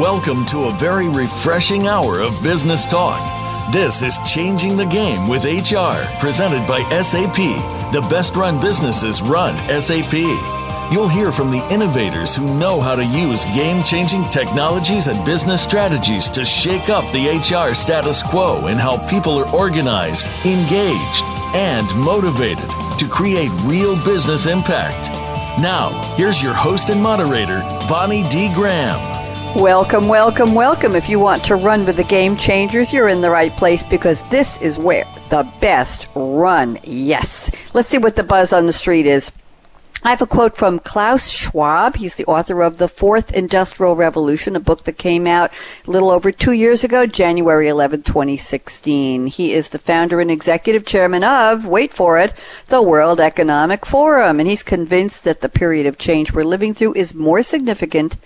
Welcome to a very refreshing hour of business talk. This is Changing the Game with HR, presented by SAP. The best run businesses run SAP. You'll hear from the innovators who know how to use game changing technologies and business strategies to shake up the HR status quo and how people are organized, engaged, and motivated to create real business impact. Now, here's your host and moderator, Bonnie D. Graham. Welcome, welcome, welcome. If you want to run with the game changers, you're in the right place because this is where the best run. Yes. Let's see what the buzz on the street is. I have a quote from Klaus Schwab. He's the author of The Fourth Industrial Revolution, a book that came out a little over two years ago, January 11, 2016. He is the founder and executive chairman of, wait for it, the World Economic Forum. And he's convinced that the period of change we're living through is more significant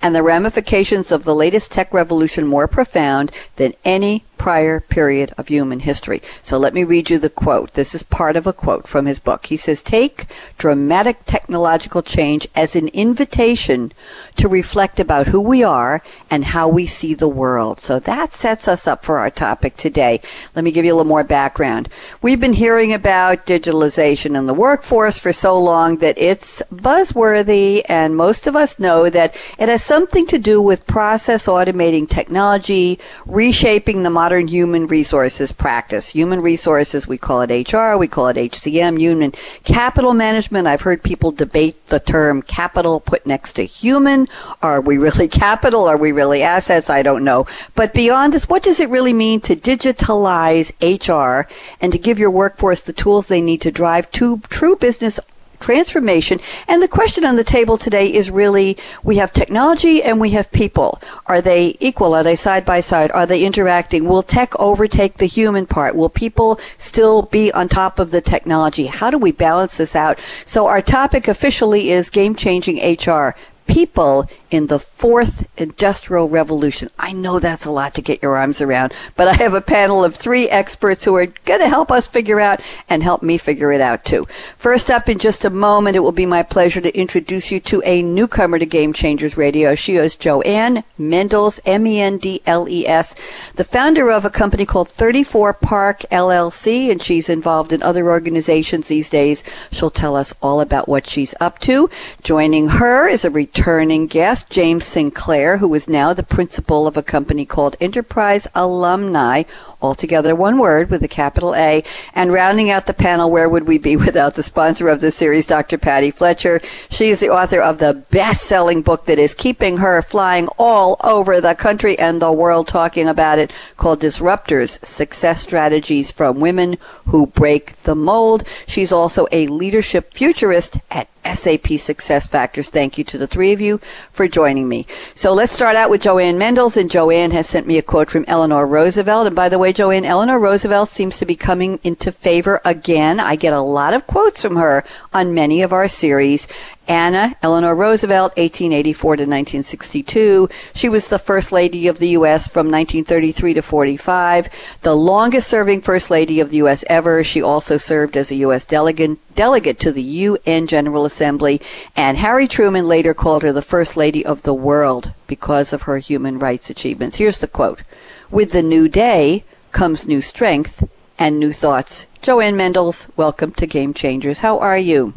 and the ramifications of the latest tech revolution more profound than any prior period of human history. So let me read you the quote. This is part of a quote from his book. He says, Take dramatic technological change as an invitation to reflect about who we are and how we see the world. So that sets us up for our topic today. Let me give you a little more background. We've been hearing about digitalization in the workforce for so long that it's buzzworthy, and most of us know that it has something to do with process automating technology, reshaping the modern human resources practice. Human resources, we call it HR, we call it HCM, human capital management. I've heard people debate the term capital put next to human. Are we really capital? Are we really assets? I don't know. But beyond this, what does it really mean to digitalize HR and to give your workforce the tools they need to drive to true business transformation. And the question on the table today is really we have technology and we have people. Are they equal? Are they side by side? Are they interacting? Will tech overtake the human part? Will people still be on top of the technology? How do we balance this out? So our topic officially is game changing HR people in the fourth industrial revolution. I know that's a lot to get your arms around, but I have a panel of three experts who are going to help us figure out and help me figure it out too. First up in just a moment, it will be my pleasure to introduce you to a newcomer to Game Changers Radio. She is Jo-Ann Mendles, M-E-N-D-L-E-S, the founder of a company called 34 Park LLC, and she's involved in other organizations these days. She'll tell us all about what she's up to. Joining her is a returning guest, James Sinclair, who is now the principal of a company called EnterpriseAlumni, altogether one word with a capital A. And rounding out the panel, where would we be without the sponsor of this series, Dr. Patti Fletcher? She is the author of the best-selling book that is keeping her flying all over the country and the world talking about it, called Disruptors: Success Strategies from Women Who Break the Mold. She's also a leadership futurist at SAP SuccessFactors. Thank you to the three of you for joining me. So let's start out with Jo-Ann Mendles, and Jo-Ann has sent me a quote from Eleanor Roosevelt. And by the way, Jo-Ann, Eleanor Roosevelt seems to be coming into favor again. I get a lot of quotes from her on many of our series. Anna Eleanor Roosevelt, 1884 to 1962. She was the First Lady of the U.S. from 1933 to 45, the longest serving First Lady of the U.S. ever. She also served as a U.S. delegate, delegate to the UN General Assembly, and Harry Truman later called her the First Lady of the World because of her human rights achievements. Here's the quote With the new day comes new strength and new thoughts. Jo-Ann Mendles, welcome to Game Changers. How are you?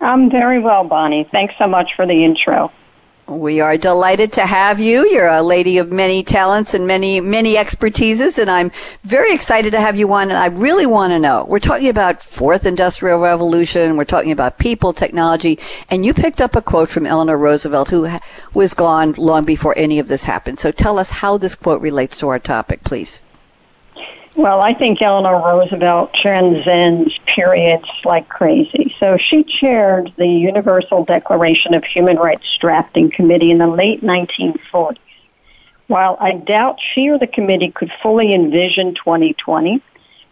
I'm very well, Bonnie. Thanks so much for the intro. We are delighted to have you. You're a lady of many talents and many, many expertises, and I'm very excited to have you on. And I really want to know we're talking about fourth industrial revolution, we're talking about people, technology, and you picked up a quote from Eleanor Roosevelt, who was gone long before any of this happened. So tell us how this quote relates to our topic, please. Well, I think Eleanor Roosevelt transcends periods like crazy. So she chaired the Universal Declaration of Human Rights Drafting Committee in the late 1940s. While I doubt she or the committee could fully envision 2020,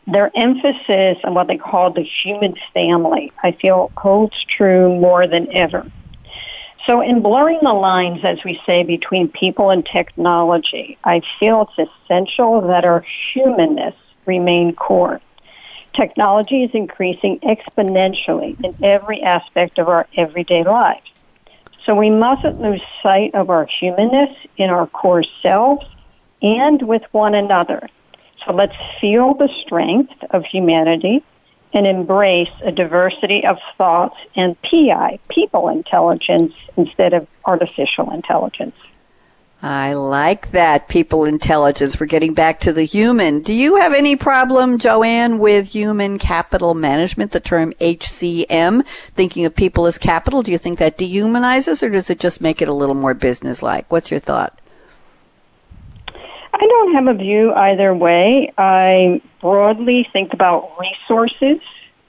their emphasis on what they called the human family, I feel holds true more than ever. So, in blurring the lines, as we say, between people and technology, I feel it's essential that our humanness remain core. Technology is increasing exponentially in every aspect of our everyday lives. So we mustn't lose sight of our humanness in our core selves and with one another. So let's feel the strength of humanity and embrace a diversity of thoughts and PI, people intelligence, instead of artificial intelligence. I like that, people intelligence. We're getting back to the human. Do you have any problem, Jo-Ann, with human capital management, the term HCM, thinking of people as capital? Do you think that dehumanizes or does it just make it a little more businesslike? What's your thought? I don't have a view either way. I broadly think about resources,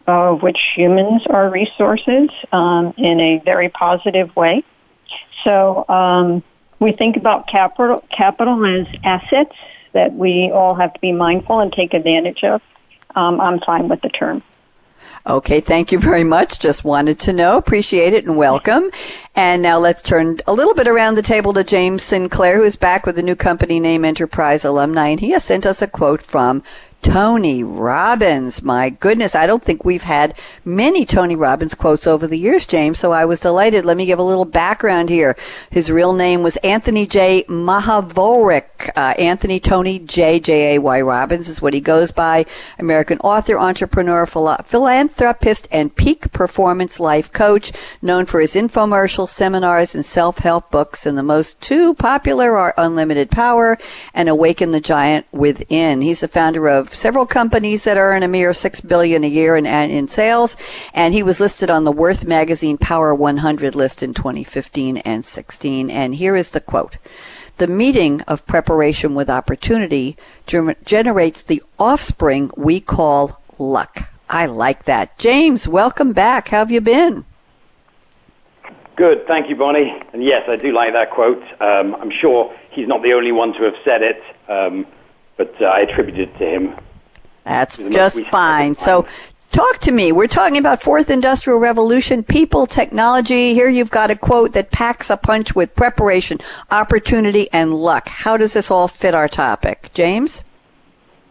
of which humans are resources, um, in a very positive way. So, um, we think about capital, capital as assets that we all have to be mindful and take advantage of. Um, I'm fine with the term. Okay, thank you very much. Just wanted to know. Appreciate it and welcome. And now let's turn a little bit around the table to James Sinclair, who is back with a new company name EnterpriseAlumni, and he has sent us a quote from Tony Robbins. My goodness, I don't think we've had many Tony Robbins quotes over the years, James, so I was delighted. Let me give a little background here. His real name was Anthony J. Mahavoric. Uh, Anthony Tony J. J. A. Y. Robbins is what he goes by. American author, entrepreneur, philanthropist, and peak performance life coach, known for his infomercials, seminars, and self-help books. And the most two popular are Unlimited Power and Awaken the Giant Within. He's the founder of several companies that earn a mere six billion a year in, in sales, and he was listed on the Worth Magazine Power 100 list in 2015 and 16. And here is the quote. The meeting of preparation with opportunity generates the offspring we call luck. I like that. James, welcome back. How have you been? Good, thank you, Bonnie. And yes, I do like that quote. Um, I'm sure he's not the only one to have said it. Um, but uh, I attribute it to him. That's just fine. So, talk to me. We're talking about fourth industrial revolution, people, technology. Here you've got a quote that packs a punch with preparation, opportunity, and luck. How does this all fit our topic, James?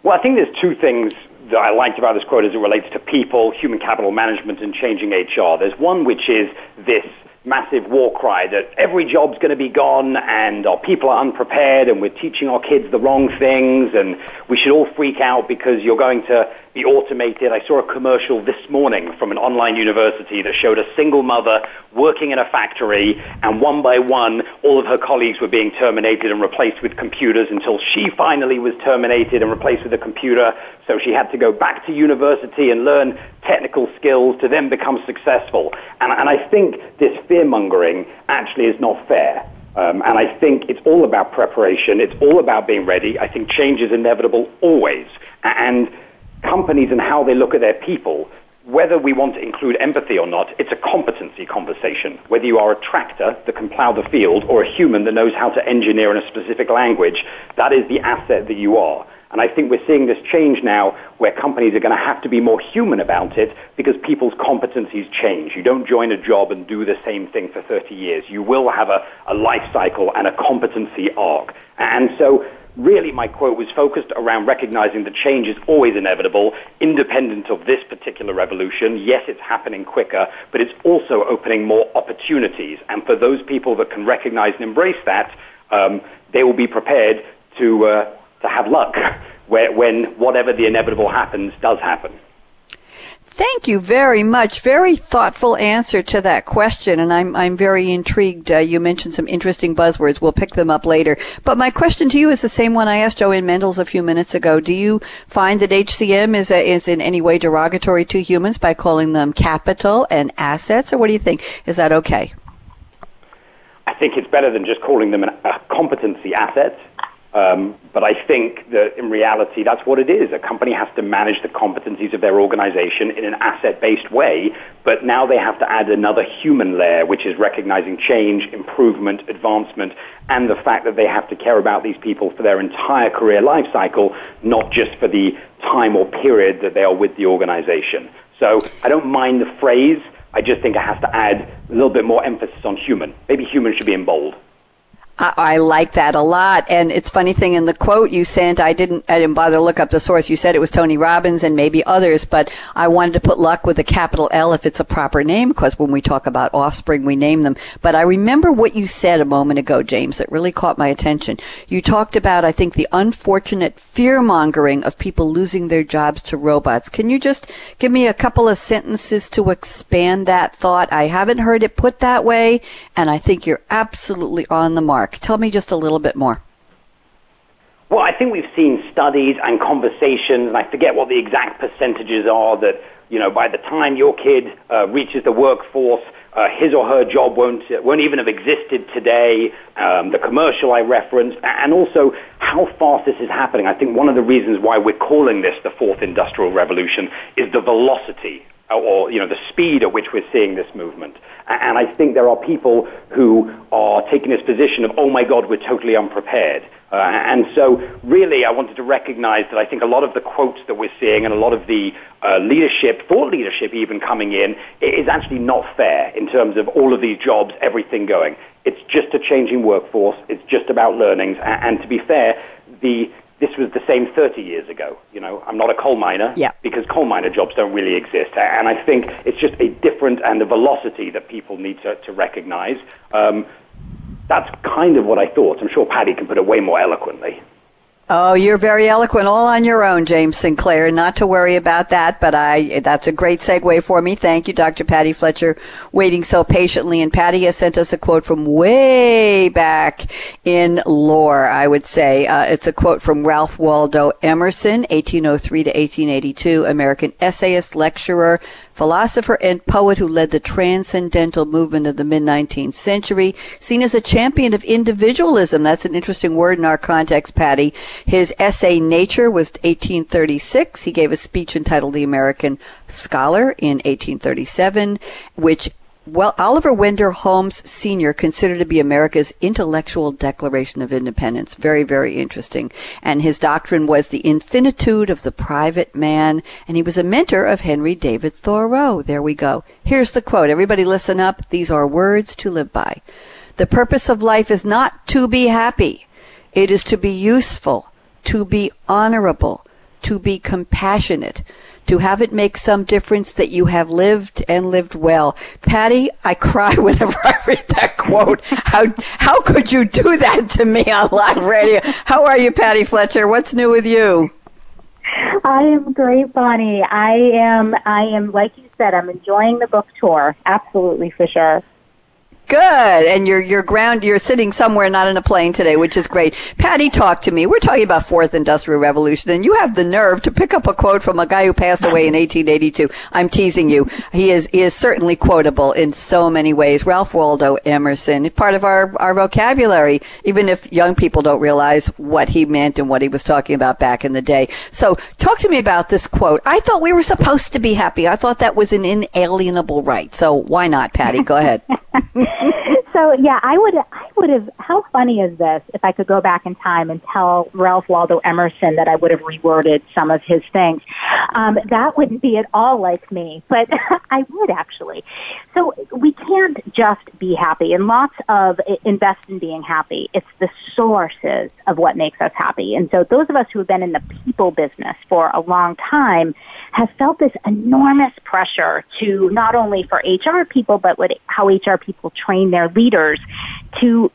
Well, I think there's two things that I liked about this quote as it relates to people, human capital management, and changing HR. There's one which is this massive war cry that every job's going to be gone and our people are unprepared and we're teaching our kids the wrong things and we should all freak out because you're going to be automated. I saw a commercial this morning from an online university that showed a single mother working in a factory and one by one all of her colleagues were being terminated and replaced with computers until she finally was terminated and replaced with a computer. So she had to go back to university and learn technical skills to then become successful. And, and I think this fear mongering actually is not fair. Um, and I think it's all about preparation. It's all about being ready. I think change is inevitable always. And companies and how they look at their people, whether we want to include empathy or not, it's a competency conversation. Whether you are a tractor that can plow the field or a human that knows how to engineer in a specific language, that is the asset that you are. And I think we're seeing this change now where companies are going to have to be more human about it because people's competencies change. You don't join a job and do the same thing for 30 years. You will have a, a life cycle and a competency arc. And so really my quote was focused around recognizing that change is always inevitable, independent of this particular revolution. Yes, it's happening quicker, but it's also opening more opportunities. And for those people that can recognize and embrace that, um, they will be prepared to, uh, to have luck where, when whatever the inevitable happens does happen. Thank you very much. Very thoughtful answer to that question, and I'm I'm very intrigued. Uh, you mentioned some interesting buzzwords. We'll pick them up later. But my question to you is the same one I asked Jo-Ann Mendles a few minutes ago. Do you find that HCM is a, is in any way derogatory to humans by calling them capital and assets, or what do you think? Is that okay? I think it's better than just calling them a competency asset. Um, but I think that in reality, that's what it is. A company has to manage the competencies of their organization in an asset based way, but now they have to add another human layer, which is recognizing change, improvement, advancement, and the fact that they have to care about these people for their entire career life cycle, not just for the time or period that they are with the organization. So I don't mind the phrase. I just think it has to add a little bit more emphasis on human. Maybe human should be in bold. I, I, like that a lot. And it's funny thing in the quote you sent, I didn't, I didn't bother to look up the source. You said it was Tony Robbins and maybe others, but I wanted to put luck with a capital L if it's a proper name, because when we talk about offspring, we name them. But I remember what you said a moment ago, James, that really caught my attention. You talked about, I think, the unfortunate fear mongering of people losing their jobs to robots. Can you just give me a couple of sentences to expand that thought? I haven't heard it put that way, and I think you're absolutely on the mark. Tell me just a little bit more. Well, I think we've seen studies and conversations, and I forget what the exact percentages are, that you know by the time your kid uh, reaches the workforce, uh, his or her job won't won't even have existed today. Um, the commercial I referenced, and also how fast this is happening. I think one of the reasons why we're calling this the fourth industrial revolution is the velocity or you know the speed at which we're seeing this movement. And I think there are people who are taking this position of, oh my God, we're totally unprepared. Uh, and so, really, I wanted to recognize that I think a lot of the quotes that we're seeing and a lot of the uh, leadership, thought leadership even coming in, is actually not fair in terms of all of these jobs, everything going. It's just a changing workforce. It's just about learnings. And, and to be fair, the this was the same 30 years ago. You know, I'm not a coal miner yeah. because coal miner jobs don't really exist. And I think it's just a different and a velocity that people need to, to recognize. Um, that's kind of what I thought. I'm sure Patti can put it way more eloquently. Oh, you're very eloquent all on your own, James Sinclair. Not to worry about that, but I, that's a great segue for me. Thank you, Dr. Patti Fletcher, waiting so patiently. And Patti has sent us a quote from way back in lore, I would say. Uh, it's a quote from Ralph Waldo Emerson, 1803 to 1882, American essayist, lecturer, philosopher and poet who led the transcendental movement of the mid 19th century, seen as a champion of individualism. That's an interesting word in our context, Patti. His essay Nature was 1836. He gave a speech entitled The American Scholar in 1837, which well, Oliver Wendell Holmes Sr. considered to be America's intellectual declaration of independence. Very, very interesting. And his doctrine was the infinitude of the private man. And he was a mentor of Henry David Thoreau. There we go. Here's the quote. Everybody listen up. These are words to live by. The purpose of life is not to be happy. It is to be useful, to be honorable, to be compassionate, to have it make some difference that you have lived and lived well. Patti, I cry whenever I read that quote. How how could you do that to me on live radio? How are you, Patti Fletcher? What's new with you? I am great, Bonnie. I am I am like you said, I'm enjoying the book tour. Absolutely for sure. Good. And you're you're ground you're sitting somewhere not in a plane today, which is great. Patti, talk to me. We're talking about fourth industrial revolution and you have the nerve to pick up a quote from a guy who passed away in 1882. I'm teasing you. He is he is certainly quotable in so many ways. Ralph Waldo Emerson, part of our our vocabulary, even if young people don't realize what he meant and what he was talking about back in the day. So, talk to me about this quote. I thought we were supposed to be happy. I thought that was an inalienable right. So, why not, Patti? Go ahead. so yeah, I would I would have how funny is this if I could go back in time and tell Ralph Waldo Emerson that I would have reworded some of his things. Um, that wouldn't be at all like me, but I would actually. So we can't just be happy and lots of invest in being happy. It's the sources of what makes us happy. And so those of us who have been in the people business for a long time have felt this enormous pressure to not only for HR people, but what, how HR people train their leaders to,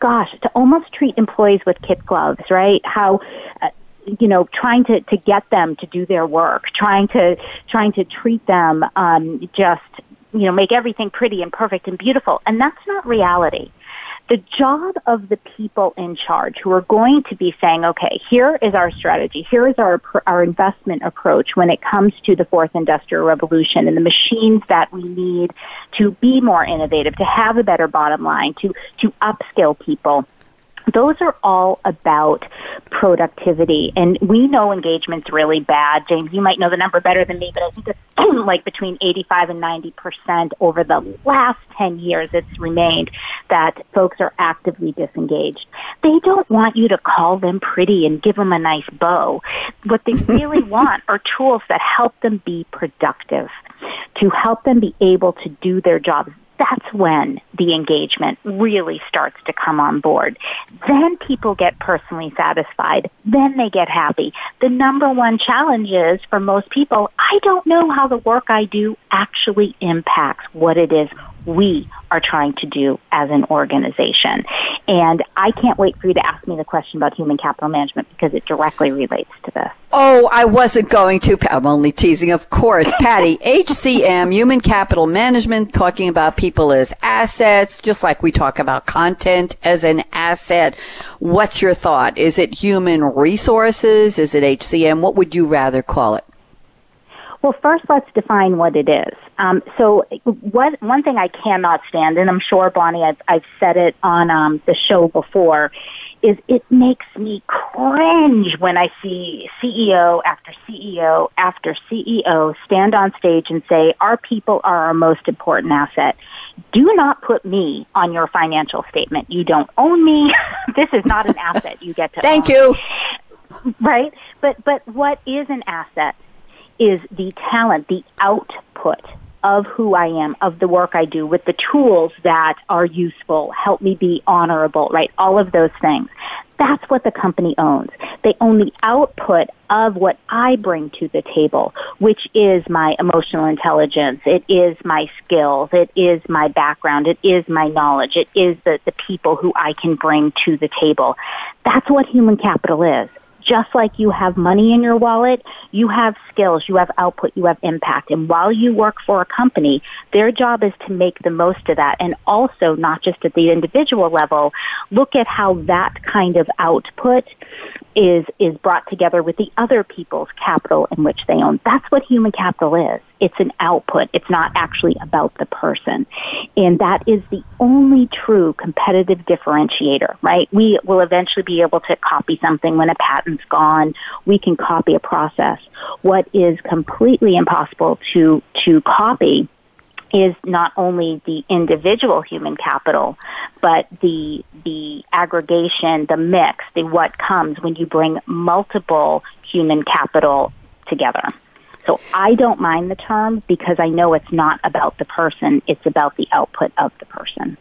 gosh, to almost treat employees with kid gloves, right? How, uh, you know, trying to, to get them to do their work, trying to, trying to treat them, um, just, you know, make everything pretty and perfect and beautiful. And that's not reality the job of the people in charge who are going to be saying, okay, here is our strategy, here is our, our investment approach when it comes to the fourth industrial revolution and the machines that we need to be more innovative, to have a better bottom line, to, to upskill people those are all about productivity. And we know engagement's really bad. James, you might know the number better than me, but I think it's like between 85 and 90% over the last 10 years it's remained that folks are actively disengaged. They don't want you to call them pretty and give them a nice bow. What they really want are tools that help them be productive, to help them be able to do their jobs that's when the engagement really starts to come on board. Then people get personally satisfied. Then they get happy. The number one challenge is for most people, I don't know how the work I do actually impacts what it is we are trying to do as an organization. And I can't wait for you to ask me the question about human capital management because it directly relates to this. Oh, I wasn't going to. I'm only teasing, of course. Patti, HCM, human capital management, talking about people as assets, just like we talk about content as an asset. What's your thought? Is it human resources? Is it HCM? What would you rather call it? Well, first, let's define what it is. Um, so, what, one thing I cannot stand, and I'm sure, Bonnie, I've, I've said it on um, the show before, is it makes me cringe when I see CEO after CEO after CEO stand on stage and say, Our people are our most important asset. Do not put me on your financial statement. You don't own me. this is not an asset you get to Thank own. you. Right? But but what is an asset? Is the talent, the output of who I am, of the work I do, with the tools that are useful, help me be honorable, right? All of those things. That's what the company owns. They own the output of what I bring to the table, which is my emotional intelligence. It is my skills. It is my background. It is my knowledge. It is the, the people who I can bring to the table. That's what human capital is just like you have money in your wallet, you have skills, you have output, you have impact. And while you work for a company, their job is to make the most of that. And also, not just at the individual level, look at how that kind of output is, is brought together with the other people's capital in which they own. That's what human capital is. It's an output. It's not actually about the person. And that is the only true competitive differentiator, right? We will eventually be able to copy something when a patent's gone. We can copy a process. What is completely impossible to, to copy is not only the individual human capital, but the the aggregation, the mix, the what comes when you bring multiple human capital together. So I don't mind the term because I know it's not about the person, it's about the output of the person.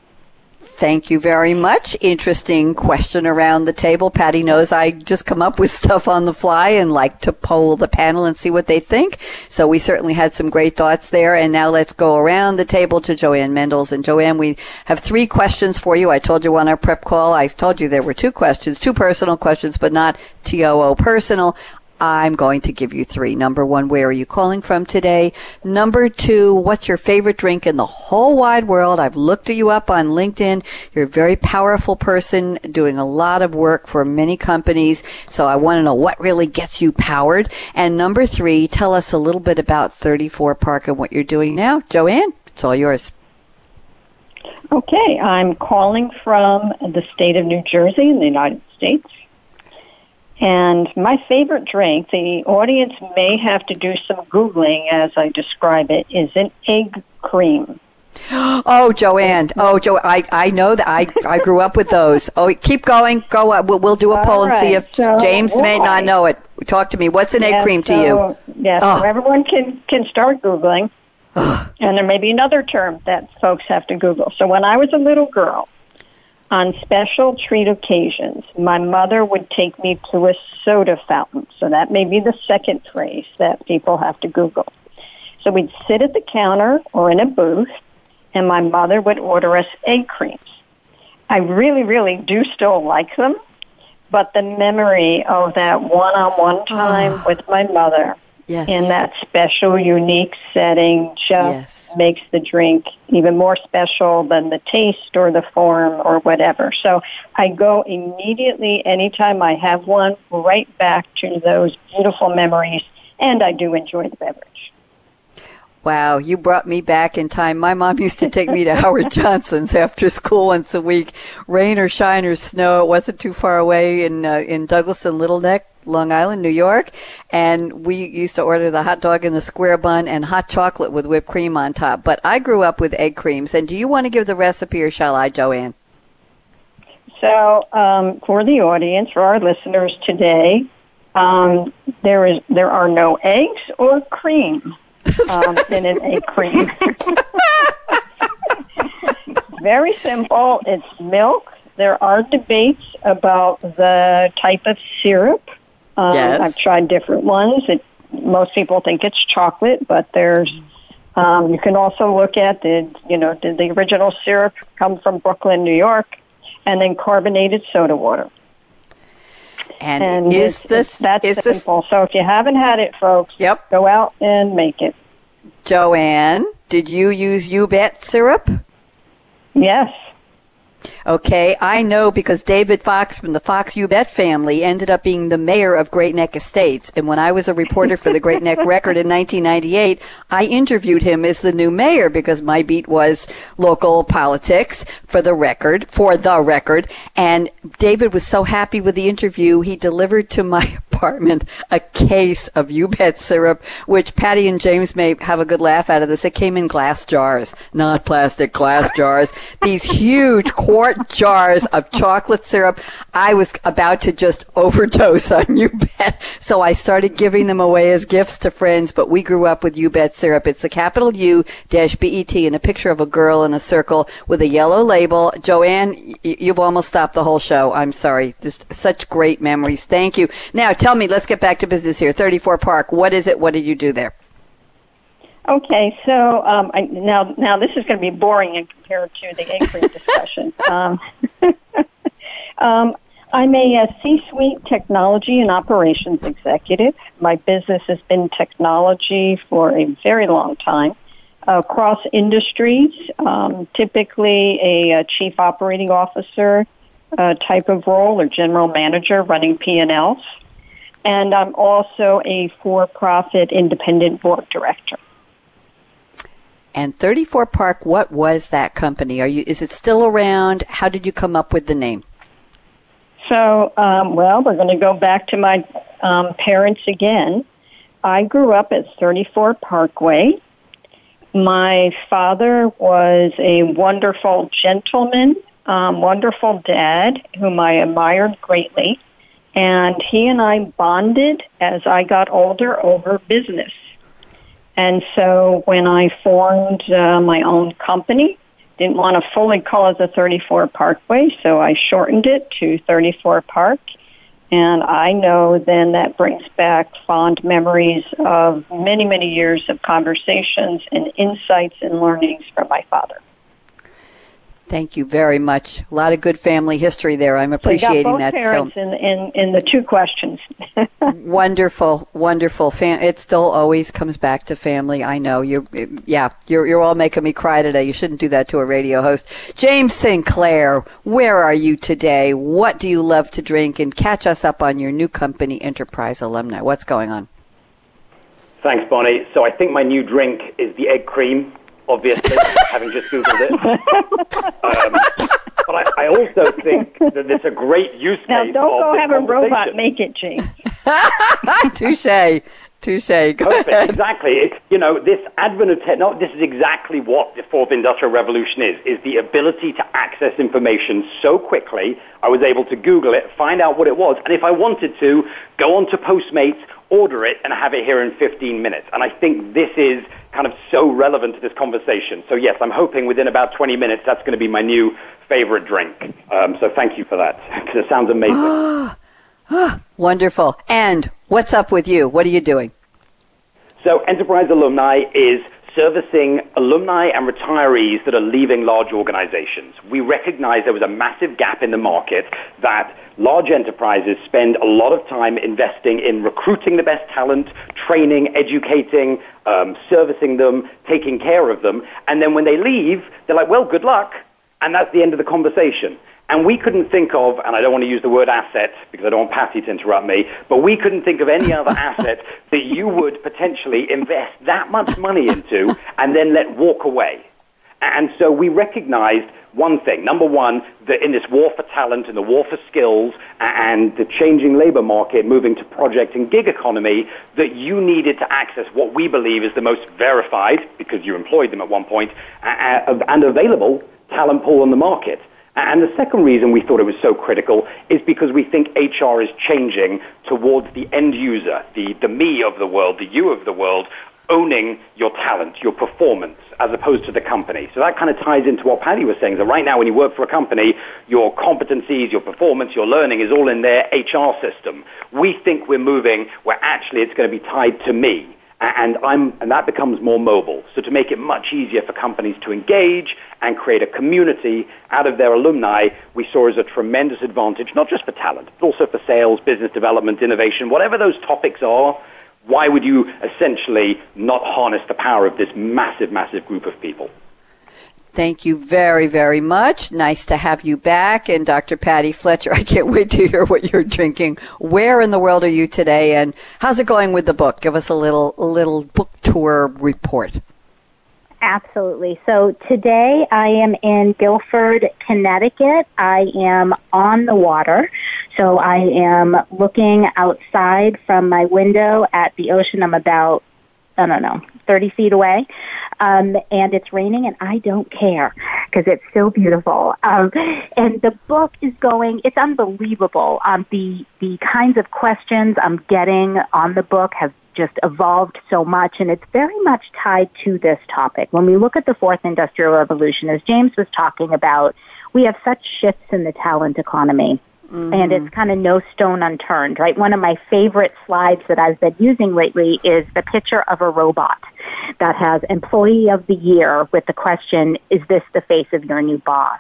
Thank you very much. Interesting question around the table. Patti knows I just come up with stuff on the fly and like to poll the panel and see what they think. So we certainly had some great thoughts there. And now let's go around the table to Jo-Ann Mendles. And Jo-Ann, we have three questions for you. I told you on our prep call, I told you there were two questions, two personal questions, but not TOO personal. I'm going to give you three. Number one, where are you calling from today? Number two, what's your favorite drink in the whole wide world? I've looked you up on LinkedIn. You're a very powerful person doing a lot of work for many companies. So I want to know what really gets you powered. And number three, tell us a little bit about 34 Park and what you're doing now. Jo-Ann, it's all yours. Okay, I'm calling from the state of New Jersey in the United States. And my favorite drink, the audience may have to do some Googling as I describe it, is an egg cream. Oh, Jo-Ann. Oh, Joe. I, I know that I, I grew up with those. Oh, keep going. Go. Up. We'll, we'll do a poll and see if so, James may not know it. Talk to me. What's an egg cream to so, you? Yes. Oh. So everyone can can start googling, and there may be another term that folks have to Google. So when I was a little girl, on special treat occasions, my mother would take me to a soda fountain. So that may be the second phrase that people have to Google. So we'd sit at the counter or in a booth, and my mother would order us egg creams. I really, really do still like them, but the memory of that one on one time with my mother yes. in that special, unique setting just yes. makes the drink even more special than the taste or the form or whatever. So I go immediately, anytime I have one, right back to those beautiful memories, and I do enjoy the beverage. Wow, you brought me back in time. My mom used to take me to Howard Johnson's after school once a week, rain or shine or snow. It wasn't too far away in uh, in Douglaston Little Neck, Long Island, New York, and we used to order the hot dog in the square bun and hot chocolate with whipped cream on top. But I grew up with egg creams. And do you want to give the recipe, or shall I, Jo-Ann? So, um, for the audience, for our listeners today, um, there is there are no eggs or cream um, in an egg cream. very simple. It's milk. There are debates about the type of syrup. Um, Yes. I've tried different ones. It, most people think it's chocolate, but there's. Um, you can also look at did you know did the original syrup come from Brooklyn, New York, and then carbonated soda water. And, And is this that's is this simple? So if you haven't had it, folks, Yep. go out and make it. Jo-Ann? Did you use U-Bet syrup? Yes. Okay, I know because David Fox from the Fox U-Bet family ended up being the mayor of Great Neck Estates. And when I was a reporter for the Great Neck Record in 1998, I interviewed him as the new mayor because my beat was local politics for the record, for the record. And David was so happy with the interview, he delivered to my a case of U-Bet syrup, which Patti and James may have a good laugh out of this. It came in glass jars, not plastic, glass jars. These huge quart jars of chocolate syrup. I was about to just overdose on U-Bet. So I started giving them away as gifts to friends, but we grew up with U-Bet syrup. It's a capital U dash B-E-T and a picture of a girl in a circle with a yellow label. Jo-Ann, you've almost stopped the whole show. I'm sorry. This such great memories. Thank you. Now tell me, let's get back to business here. 34 Park. What is it? What did you do there? Okay, so um, I, now now this is going to be boring in compared to the cream discussion. Um, um, I'm a, uh C-suite technology and operations executive. My business has been technology for a very long time, across industries. Um, typically, a, uh chief operating officer uh, type of role or general manager running P&Ls, and I'm also a for-profit independent board director. And 34 Park, what was that company? Are you is it still around? How did you come up with the name? So, um, well, we're going to go back to my um, parents again. I grew up at 34 Parkway. My father was a wonderful gentleman, um, wonderful dad, whom I admired greatly. And he and I bonded as I got older over business. And so when I formed uh, my own company, didn't want to fully call it the 34 Parkway, so I shortened it to 34 Park. And I know then that brings back fond memories of many, many years of conversations and insights and learnings from my father. Thank you very much. A lot of good family history there. I'm So you appreciating got both that so parents in, in, in the two questions. wonderful, wonderful. Fam- it still always comes back to family. I know you. Yeah, you're you're all making me cry today. You shouldn't do that to a radio host. James Sinclair, where are you today? What do you love to drink? And catch us up on your new company, EnterpriseAlumni. What's going on? Thanks, Bonnie. So I think my new drink is the egg cream, obviously, having just Googled it. Um, but I, I also think that there's a great use case now, don't of go have a robot make it, James. Touche, touche. Go Perfect. ahead. Exactly. It's, you know, this advent of technology, this is exactly what the fourth industrial revolution is, is the ability to access information so quickly. I was able to Google it, find out what it was, and if I wanted to, go on to Postmates, order it, and have it here in 15 minutes. And I think this is kind of so relevant to this conversation. So yes, I'm hoping within about 20 minutes that's going to be my new favorite drink. Um, so thank you for that, because it sounds amazing. Wonderful. And what's up with you? What are you doing? So Enterprise Alumni is servicing alumni and retirees that are leaving large organizations. We recognize there was a massive gap in the market that large enterprises spend a lot of time investing in recruiting the best talent, training, educating, um, servicing them, taking care of them. And then when they leave, they're like, well, good luck. And that's the end of the conversation. And we couldn't think of, and I don't want to use the word asset because I don't want Patti to interrupt me, but we couldn't think of any other asset that you would potentially invest that much money into and then let walk away. And so we recognized one thing. Number one, that in this war for talent and the war for skills and the changing labor market moving to project and gig economy, that you needed to access what we believe is the most verified, because you employed them at one point, and available talent pool on the market. And the second reason we thought it was so critical is because we think HR is changing towards the end user, the, the me of the world, the you of the world, owning your talent, your performance, as opposed to the company. So that kind of ties into what Patti was saying. So right now, when you work for a company, your competencies, your performance, your learning is all in their HR system. We think we're moving where actually it's going to be tied to me. And, I'm, and that becomes more mobile. So to make it much easier for companies to engage and create a community out of their alumni, we saw as a tremendous advantage, not just for talent, but also for sales, business development, innovation, whatever those topics are why would you essentially not harness the power of this massive, massive group of people? Thank you very, very much. Nice to have you back. And Dr. Patti Fletcher, I can't wait to hear what you're drinking. Where in the world are you today? And how's it going with the book? Give us a little, little book tour report. Absolutely. So today I am in Guilford, Connecticut. I am on the water. So I am looking outside from my window at the ocean. I'm about, I don't know, 30 feet away. Um, and it's raining and I don't care because it's so beautiful. Um, and the book is going, it's unbelievable. Um, the, the kinds of questions I'm getting on the book have just evolved so much and it's very much tied to this topic. When we look at the fourth industrial revolution, as James was talking about, we have such shifts in the talent economy. Mm-hmm. And it's kind of no stone unturned, right? One of my favorite slides that I've been using lately is the picture of a robot that has employee of the year with the question, is this the face of your new boss?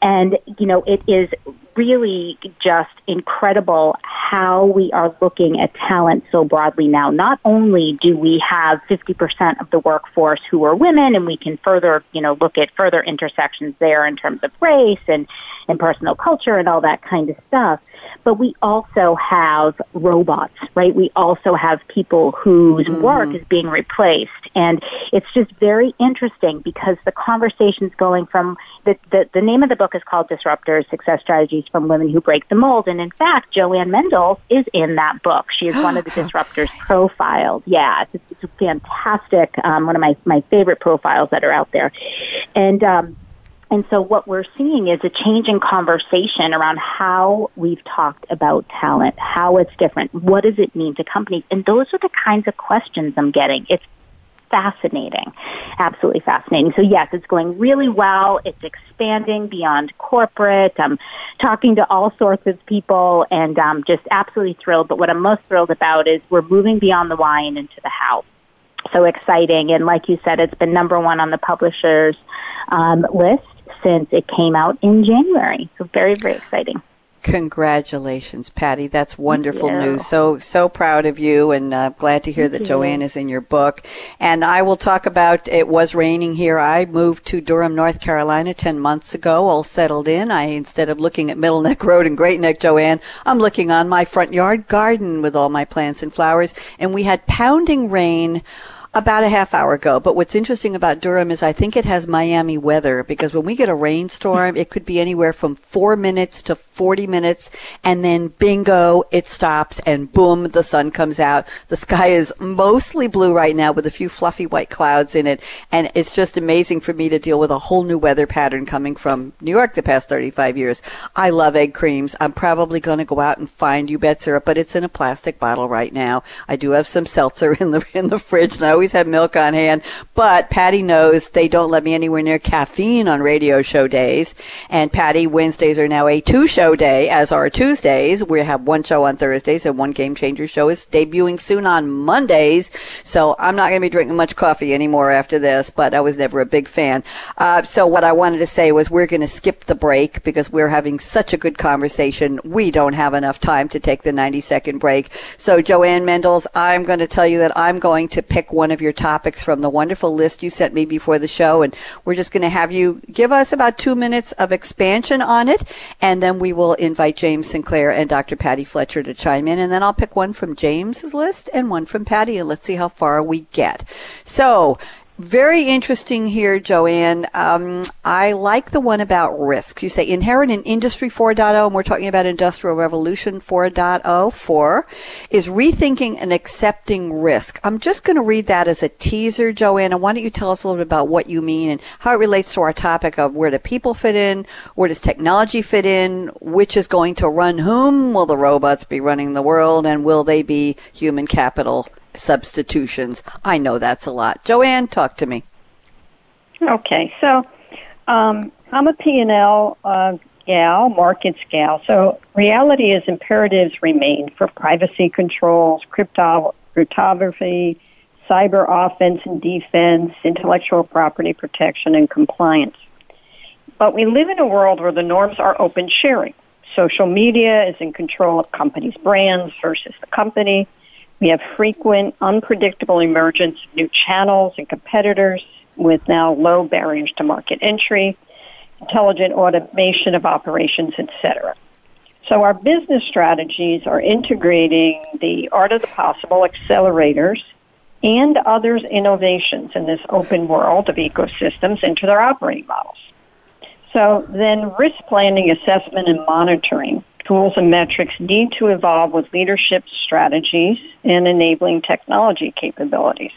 And, you know, it is really just incredible how we are looking at talent so broadly now. Not only do we have 50% of the workforce who are women and we can further, you know, look at further intersections there in terms of race and, and personal culture and all that kind of stuff, but we also have robots, right? We also have people whose mm-hmm. work is being replaced. And it's just very interesting because the conversation's going from the, the, the name of the book is called Disruptors Success Strategies from Women Who Break the Mold. And in fact, Jo-Ann Mendel is in that book. She is one of the disruptors profiled. Yeah, it's, it's a fantastic, um, one of my, my favorite profiles that are out there. And, um, and so what we're seeing is a change in conversation around how we've talked about talent, how it's different, what does it mean to companies? And those are the kinds of questions I'm getting. It's fascinating, absolutely fascinating. So yes, it's going really well. It's expanding beyond corporate. I'm talking to all sorts of people and I'm just absolutely thrilled. But what I'm most thrilled about is we're moving beyond the why and into the how so exciting. And like you said, it's been number one on the publisher's um, list since it came out in January. So very, very exciting. Congratulations, Patti. That's wonderful news. So, so proud of you and uh, glad to hear Thank that you. Jo-Ann is in your book. And I will talk about it was raining here. I moved to Durham, North Carolina 10 months ago, all settled in. I, instead of looking at Middle Neck Road and Great Neck, Jo-Ann, I'm looking on my front yard garden with all my plants and flowers. And we had pounding rain about a half hour ago. But what's interesting about Durham is I think it has Miami weather because when we get a rainstorm, it could be anywhere from four minutes to 40 minutes. And then bingo, it stops and boom, the sun comes out. The sky is mostly blue right now with a few fluffy white clouds in it. And it's just amazing for me to deal with a whole new weather pattern coming from New York the past 35 years. I love egg creams. I'm probably going to go out and find U-Bet syrup, but it's in a plastic bottle right now. I do have some seltzer in the, in the fridge and I always always have milk on hand. But Patti knows they don't let me anywhere near caffeine on radio show days. And Patti, Wednesdays are now a two show day, as are Tuesdays. We have one show on Thursdays and one Game Changer show is debuting soon on Mondays. So I'm not going to be drinking much coffee anymore after this, but I was never a big fan. Uh, so what I wanted to say was we're going to skip the break because we're having such a good conversation. We don't have enough time to take the 90 second break. So Jo-Ann Mendles, I'm going to tell you that I'm going to pick one of your topics from the wonderful list you sent me before the show. And we're just going to have you give us about two minutes of expansion on it. And then we will invite James Sinclair and Dr. Patti Fletcher to chime in. And then I'll pick one from James's list and one from Patti. And let's see how far we get. So very interesting here, Jo-Ann. Um, I like the one about risks. You say inherent in Industry 4.0, and we're talking about Industrial Revolution 4.0. 4 is rethinking and accepting risk. I'm just going to read that as a teaser, Jo-Ann. And why don't you tell us a little bit about what you mean and how it relates to our topic of where do people fit in? Where does technology fit in? Which is going to run whom? Will the robots be running the world? And will they be human capital substitutions. I know that's a lot. Jo-Ann, talk to me. Okay, so um, I'm a P&L uh, gal, markets gal. So reality is imperatives remain for privacy controls, crypto- cryptography, cyber offense and defense, intellectual property protection, and compliance. But we live in a world where the norms are open sharing. Social media is in control of companies' brands versus the company. We have frequent, unpredictable emergence of new channels and competitors with now low barriers to market entry, intelligent automation of operations, etc. So our business strategies are integrating the art of the possible accelerators and others' innovations in this open world of ecosystems into their operating models. So then risk planning, assessment, and monitoring tools and metrics need to evolve with leadership strategies and enabling technology capabilities.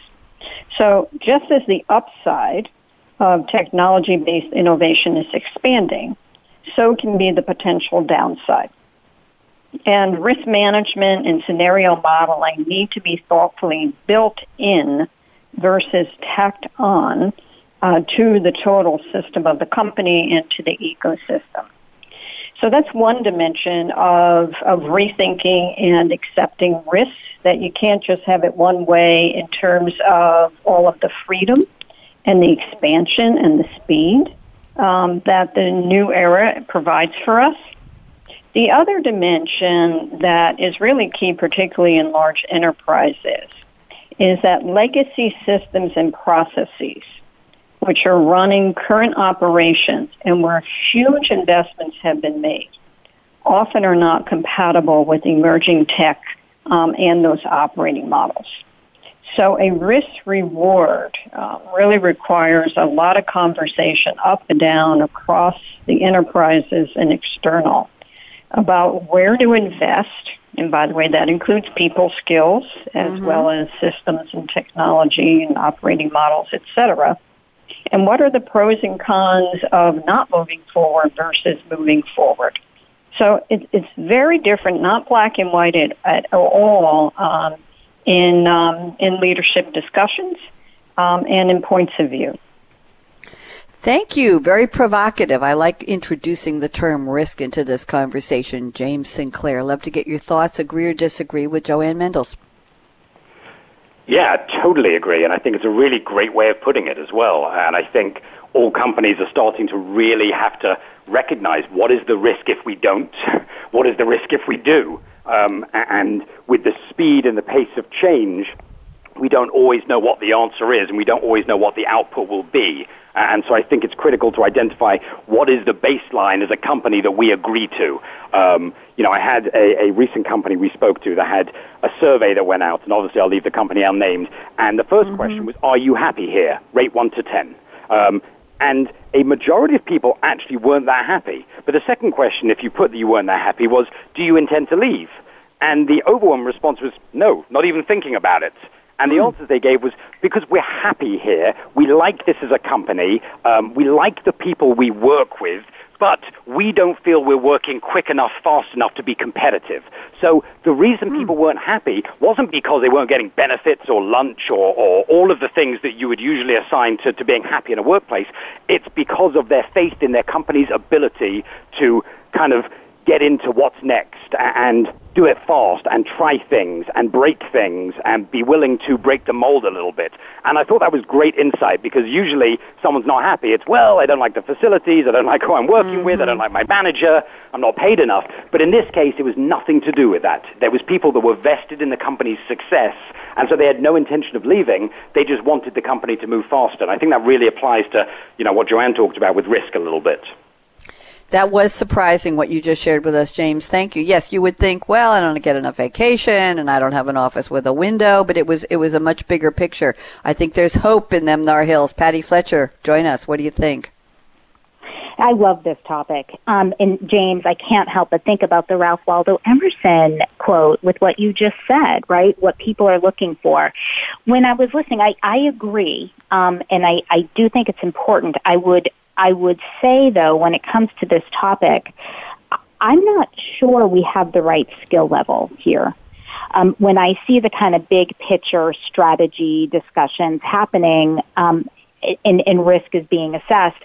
So just as the upside of technology-based innovation is expanding, so can be the potential downside. And risk management and scenario modeling need to be thoughtfully built in versus tacked on uh, to the total system of the company and to the ecosystem. So that's one dimension of, of rethinking and accepting risks that you can't just have it one way in terms of all of the freedom and the expansion and the speed um, that the new era provides for us. The other dimension that is really key, particularly in large enterprises, is that legacy systems and processes, which are running current operations and where huge investments have been made, often are not compatible with emerging tech um, and those operating models. So a risk reward uh, really requires a lot of conversation up and down across the enterprises and external about where to invest. And by the way, that includes people skills as mm-hmm. well as systems and technology and operating models, et cetera. And what are the pros and cons of not moving forward versus moving forward? So it, it's very different, not black and white at, at all um, in um, in leadership discussions um, and in points of view. Thank you. Very provocative. I like introducing the term risk into this conversation. James Sinclair, love to get your thoughts, agree or disagree with Jo-Ann Mendles. Yeah, totally agree. And I think it's a really great way of putting it as well. And I think all companies are starting to really have to recognize what is the risk if we don't, what is the risk if we do. Um, and with the speed and the pace of change, we don't always know what the answer is, and we don't always know what the output will be. And so I think it's critical to identify what is the baseline as a company that we agree to. Um, you know, I had a, a, recent company we spoke to that had a survey that went out, and obviously I'll leave the company unnamed. And the 1st mm-hmm. question was, "Are you happy here?" Rate one to ten. Um, and a majority of people actually weren't that happy. But the second question, if you put that you weren't that happy, was, "Do you intend to leave?" And the overwhelming response was, "No, not even thinking about it." And the mm. answers they gave was because we're happy here, we like this as a company, um, we like the people we work with, but we don't feel we're working quick enough, fast enough to be competitive. So the reason mm. people weren't happy wasn't because they weren't getting benefits or lunch or, or all of the things that you would usually assign to, to being happy in a workplace. It's because of their faith in their company's ability to kind of get into what's next and do it fast and try things and break things and be willing to break the mold a little bit. And I thought that was great insight because usually someone's not happy. It's, well, I don't like the facilities, I don't like who I'm working mm-hmm. with, I don't like my manager, I'm not paid enough. But in this case, it was nothing to do with that. There was people that were vested in the company's success and so they had no intention of leaving. They just wanted the company to move faster. And I think that really applies to, you know, what Jo-Ann talked about with risk a little bit. That was surprising what you just shared with us, James. Thank you. Yes, you would think, well, I don't get enough vacation and I don't have an office with a window, but it was it was a much bigger picture. I think there's hope in them Nar Hills. Patti Fletcher, join us. What do you think? I love this topic. Um, and James, I can't help but think about the Ralph Waldo Emerson quote with what you just said, right? What people are looking for. When I was listening, I, I agree. Um, and I, I do think it's important. I would I would say, though, when it comes to this topic, I'm not sure we have the right skill level here. um, when I see the kind of big picture strategy discussions happening um, and, and risk is being assessed,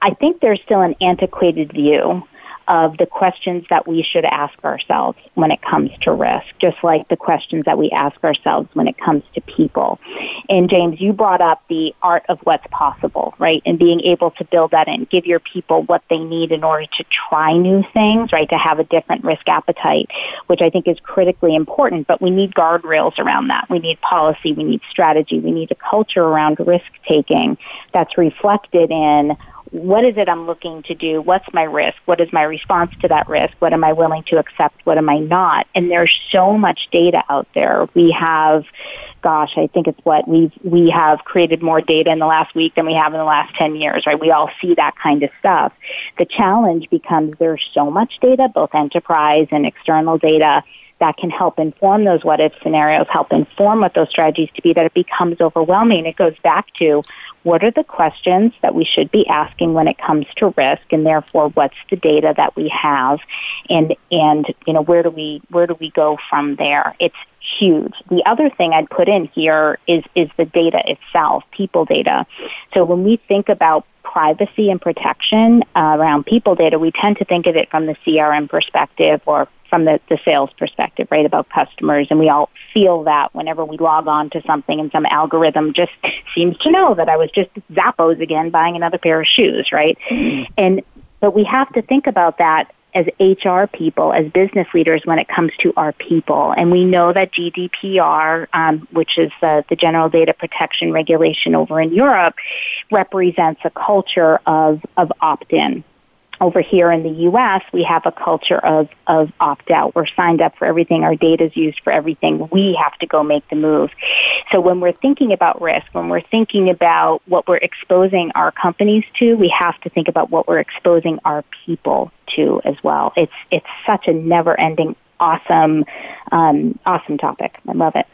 I think there's still an antiquated view of the questions that we should ask ourselves when it comes to risk, just like the questions that we ask ourselves when it comes to people. And James, you brought up the art of what's possible, right? And being able to build that in, give your people what they need in order to try new things, right? To have a different risk appetite, which I think is critically important, but we need guardrails around that. We need policy, we need strategy, we need a culture around risk taking that's reflected in what is it I'm looking to do? What's my risk? What is my response to that risk? What am I willing to accept? What am I not? And there's so much data out there. We have, gosh, I think it's what we've, we have created more data in the last week than we have in the last 10 years, right? We all see that kind of stuff. The challenge becomes there's so much data, both enterprise and external data, that can help inform those what if scenarios, help inform what those strategies to be, that it becomes overwhelming. It goes back to what are the questions that we should be asking when it comes to risk and therefore what's the data that we have and and you know where do we where do we go from there it's huge the other thing i'd put in here is is the data itself people data so when we think about privacy and protection uh, around people data we tend to think of it from the crm perspective or from the, the sales perspective, right, about customers. And we all feel that whenever we log on to something and some algorithm just seems to know that I was just Zappos again buying another pair of shoes, right? Mm-hmm. And, but we have to think about that as HR people, as business leaders when it comes to our people. And we know that GDPR, um, which is the, the General Data Protection Regulation over in Europe, represents a culture of, of opt-in over here in the U.S., we have a culture of, of opt out. We're signed up for everything. Our data is used for everything. We have to go make the move. So when we're thinking about risk, when we're thinking about what we're exposing our companies to, we have to think about what we're exposing our people to as well. It's, it's such a never ending, awesome, um, awesome topic. I love it.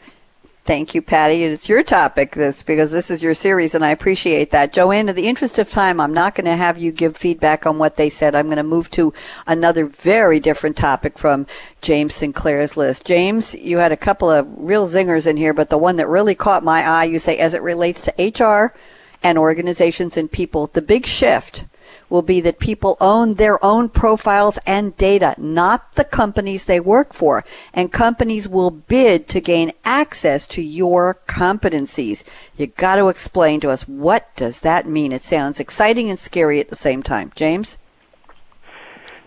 Thank you, Patti. It's your topic, this because this is your series, and I appreciate that. Jo-Ann, in the interest of time, I'm not going to have you give feedback on what they said. I'm going to move to another very different topic from James Sinclair's list. James, you had a couple of real zingers in here, but the one that really caught my eye, you say, as it relates to HR and organizations and people, the big shift will be that people own their own profiles and data, not the companies they work for. And companies will bid to gain access to your competencies. You got to explain to us what does that mean? It sounds exciting and scary at the same time. James?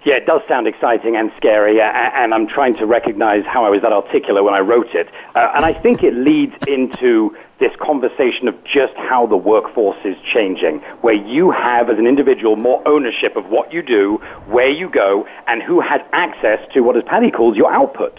Yeah, it does sound exciting and scary, and I'm trying to recognize how I was that articulate when I wrote it. Uh, and I think it leads into this conversation of just how the workforce is changing, where you have, as an individual, more ownership of what you do, where you go, and who has access to what, as Patti calls, your output.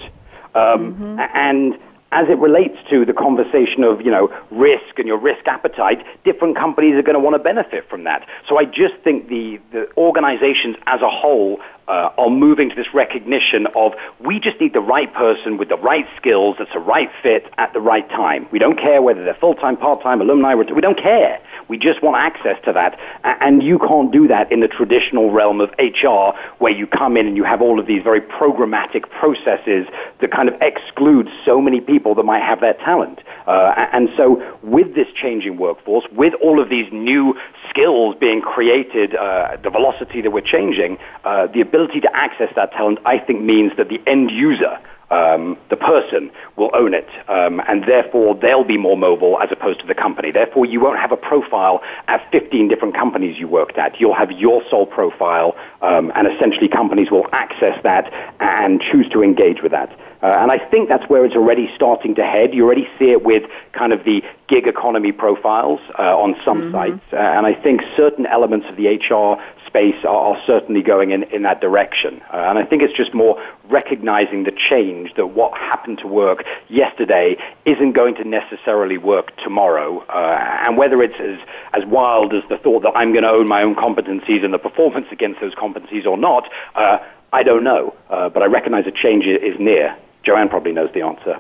Um, mm-hmm. And as it relates to the conversation of, you know, risk and your risk appetite, different companies are going to want to benefit from that. So I just think the, the organizations as a whole uh, are moving to this recognition of we just need the right person with the right skills that's a right fit at the right time. We don't care whether they're full-time, part-time, alumni, we don't care. We just want access to that. And you can't do that in the traditional realm of HR where you come in and you have all of these very programmatic processes that kind of exclude so many people that might have that talent. Uh, and so with this changing workforce, with all of these new skills being created, uh, the velocity that we're changing, uh, the ability to access that talent, I think, means that the end user um, the person will own it, um, and therefore they'll be more mobile as opposed to the company. Therefore, you won't have a profile at 15 different companies you worked at. You'll have your sole profile, um, and essentially companies will access that and choose to engage with that. Uh, and I think that's where it's already starting to head. You already see it with kind of the gig economy profiles uh, on some mm-hmm. sites. Uh, and I think certain elements of the HR space are, are certainly going in, in that direction. Uh, and I think it's just more recognizing the change that what happened to work yesterday isn't going to necessarily work tomorrow. Uh, and whether it's as, as wild as the thought that I'm going to own my own competencies and the performance against those competencies or not, uh, I don't know. but I recognize a change is near. Jo-Ann probably knows the answer.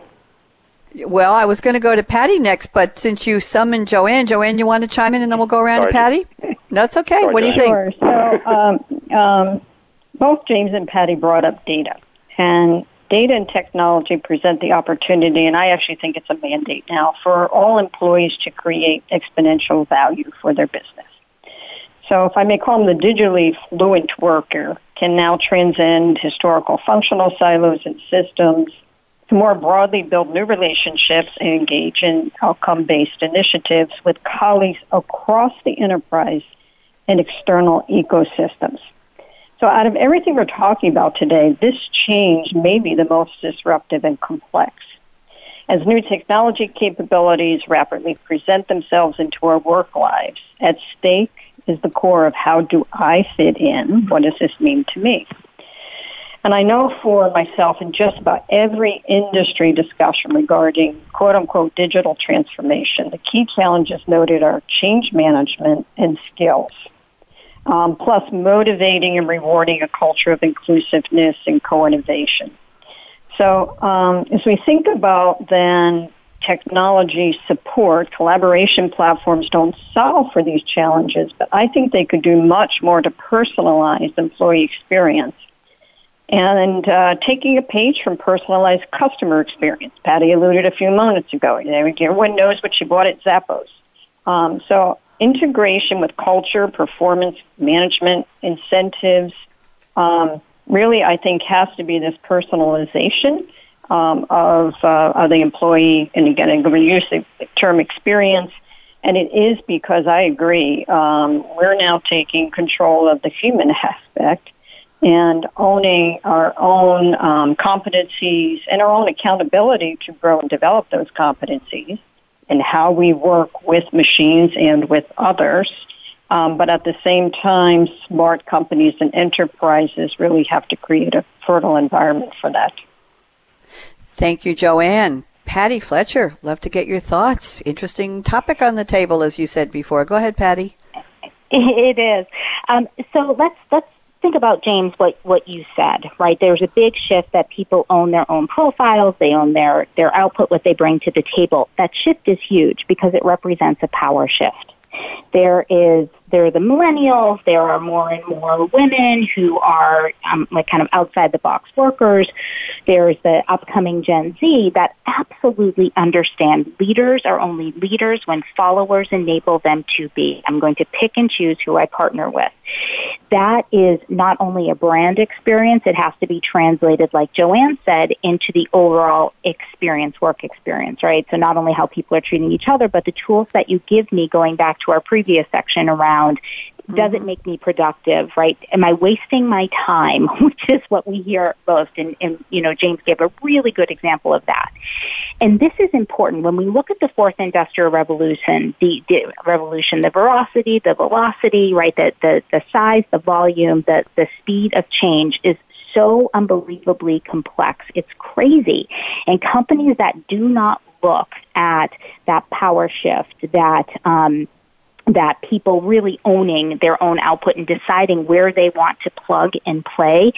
Well, I was going to go to Patti next, but since you summoned Jo-Ann, Jo-Ann, you want to chime in and then we'll go around Sorry. to Patti? That's okay. Sorry, what do you think? Sure. So, um, um, both James and Patti brought up data. And data and technology present the opportunity, and I actually think it's a mandate now for all employees to create exponential value for their business. So, if I may call them the digitally fluent worker, can now transcend historical functional silos and systems to more broadly build new relationships and engage in outcome based initiatives with colleagues across the enterprise and external ecosystems. So, out of everything we're talking about today, this change may be the most disruptive and complex. As new technology capabilities rapidly present themselves into our work lives, at stake is the core of how do I fit in? What does this mean to me? And I know for myself in just about every industry discussion regarding quote unquote digital transformation, the key challenges noted are change management and skills um, plus motivating and rewarding a culture of inclusiveness and co-innovation. So um, as we think about then technology support, collaboration platforms don't solve for these challenges, but I think they could do much more to personalize employee experience. And uh, taking a page from personalized customer experience. Patti alluded a few moments ago. Everyone knows what she bought at Zappos. Um, so integration with culture, performance management, incentives, um, really, I think, has to be this personalization um, of, uh, of the employee. And again, I'm going to use the term experience. And it is because I agree, um, we're now taking control of the human aspect and owning our own um, competencies and our own accountability to grow and develop those competencies and how we work with machines and with others. Um, but at the same time, smart companies and enterprises really have to create a fertile environment for that. Thank you, Jo-Ann. Patti Fletcher, love to get your thoughts. Interesting topic on the table, as you said before. Go ahead, Patti. It is. Um, so let's let's think about James what what you said, right? There's a big shift that people own their own profiles, they own their their output, what they bring to the table. That shift is huge because it represents a power shift. There is there are the millennials. There are more and more women who are um, like kind of outside the box workers. There's the upcoming Gen Z that absolutely understand leaders are only leaders when followers enable them to be. I'm going to pick and choose who I partner with. That is not only a brand experience, it has to be translated, like Jo-Ann said, into the overall experience, work experience, right? So not only how people are treating each other, but the tools that you give me going back to our previous section around around does mm-hmm. it make me productive right? Am i wasting my time which is what we hear most and, and you know james gave a really good example of that. And this is important. When we look at the fourth industrial revolution the, the revolution the veracity the velocity right the, the, the size the volume the, the speed of change is so unbelievably complex. It's crazy. And companies that do not look at that power shift that um, that people really owning their own output and deciding where they want to plug and play,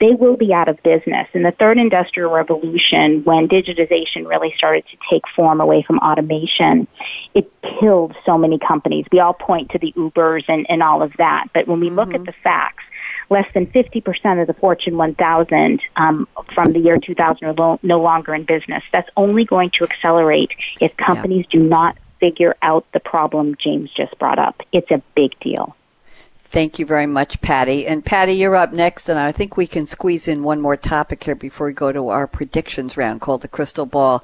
they will be out of business. In the third industrial revolution, when digitization really started to take form away from automation, it killed so many companies. We all point to the Ubers and, and all of that. But when we mm-hmm. look at the facts, less than 50% of the Fortune 1000 um, from the year 2000 are lo- no longer in business. That's only going to accelerate if companies yeah. do not figure out the problem James just brought up. It's a big deal. Thank you very much, Patti. And Patti, you're up next, and I think we can squeeze in one more topic here before we go to our predictions round called the crystal ball.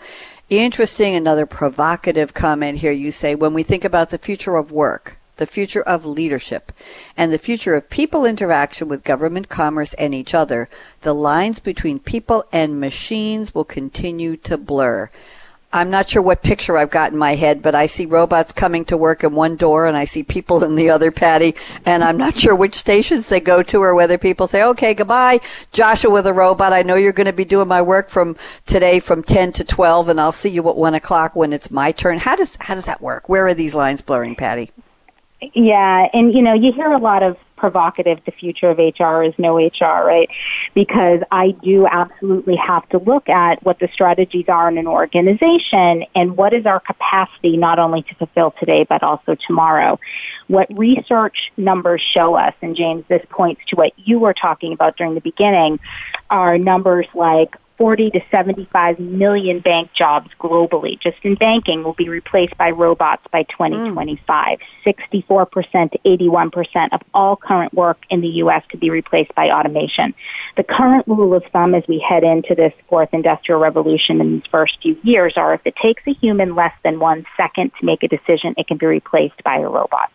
Interesting, another provocative comment here. You say, when we think about the future of work, the future of leadership, and the future of people interaction with government, commerce, and each other, the lines between people and machines will continue to blur. I'm not sure what picture I've got in my head, but I see robots coming to work in one door and I see people in the other, Patti, and I'm not sure which stations they go to or whether people say, okay, goodbye, Joshua with the robot. I know you're going to be doing my work from today from 10 to 12 and I'll see you at 1 o'clock when it's my turn. How does, how does that work? Where are these lines blurring, Patti? Yeah, and you know, you hear a lot of provocative the future of HR is no HR, right? Because I do absolutely have to look at what the strategies are in an organization and what is our capacity not only to fulfill today but also tomorrow. What research numbers show us, and James, this points to what you were talking about during the beginning, are numbers like 40 to 75 million bank jobs globally, just in banking, will be replaced by robots by 2025. Mm. 64% to 81% of all current work in the U.S. could be replaced by automation. The current rule of thumb as we head into this fourth industrial revolution in these first few years are if it takes a human less than one second to make a decision, it can be replaced by a robot.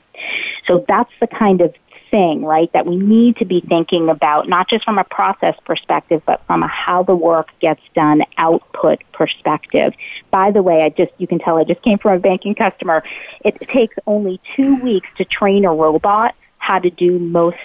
So that's the kind of thing, right, that we need to be thinking about, not just from a process perspective, but from a how the work gets done output perspective. By the way, I just, you can tell I just came from a banking customer. It takes only two weeks to train a robot how to do most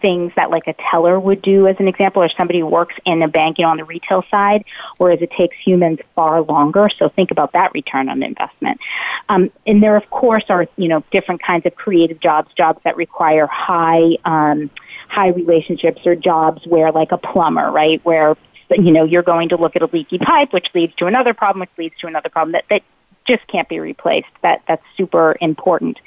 things that like a teller would do as an example or somebody who works in a bank you know on the retail side whereas it takes humans far longer. So think about that return on investment. Um, and there of course are you know different kinds of creative jobs jobs that require high um, high relationships or jobs where like a plumber right where you know you're going to look at a leaky pipe which leads to another problem which leads to another problem that, that just can't be replaced. That that's super important.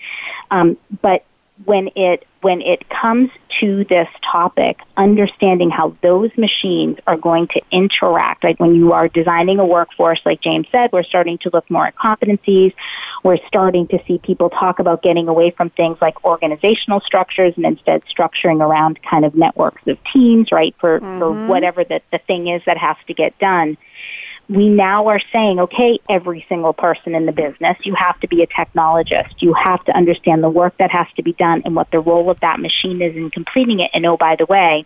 Um, but when it when it comes to this topic, understanding how those machines are going to interact. Like when you are designing a workforce, like James said, we're starting to look more at competencies. We're starting to see people talk about getting away from things like organizational structures and instead structuring around kind of networks of teams, right? For mm-hmm. for whatever the, the thing is that has to get done we now are saying, okay, every single person in the business, you have to be a technologist. You have to understand the work that has to be done and what the role of that machine is in completing it. And oh, by the way,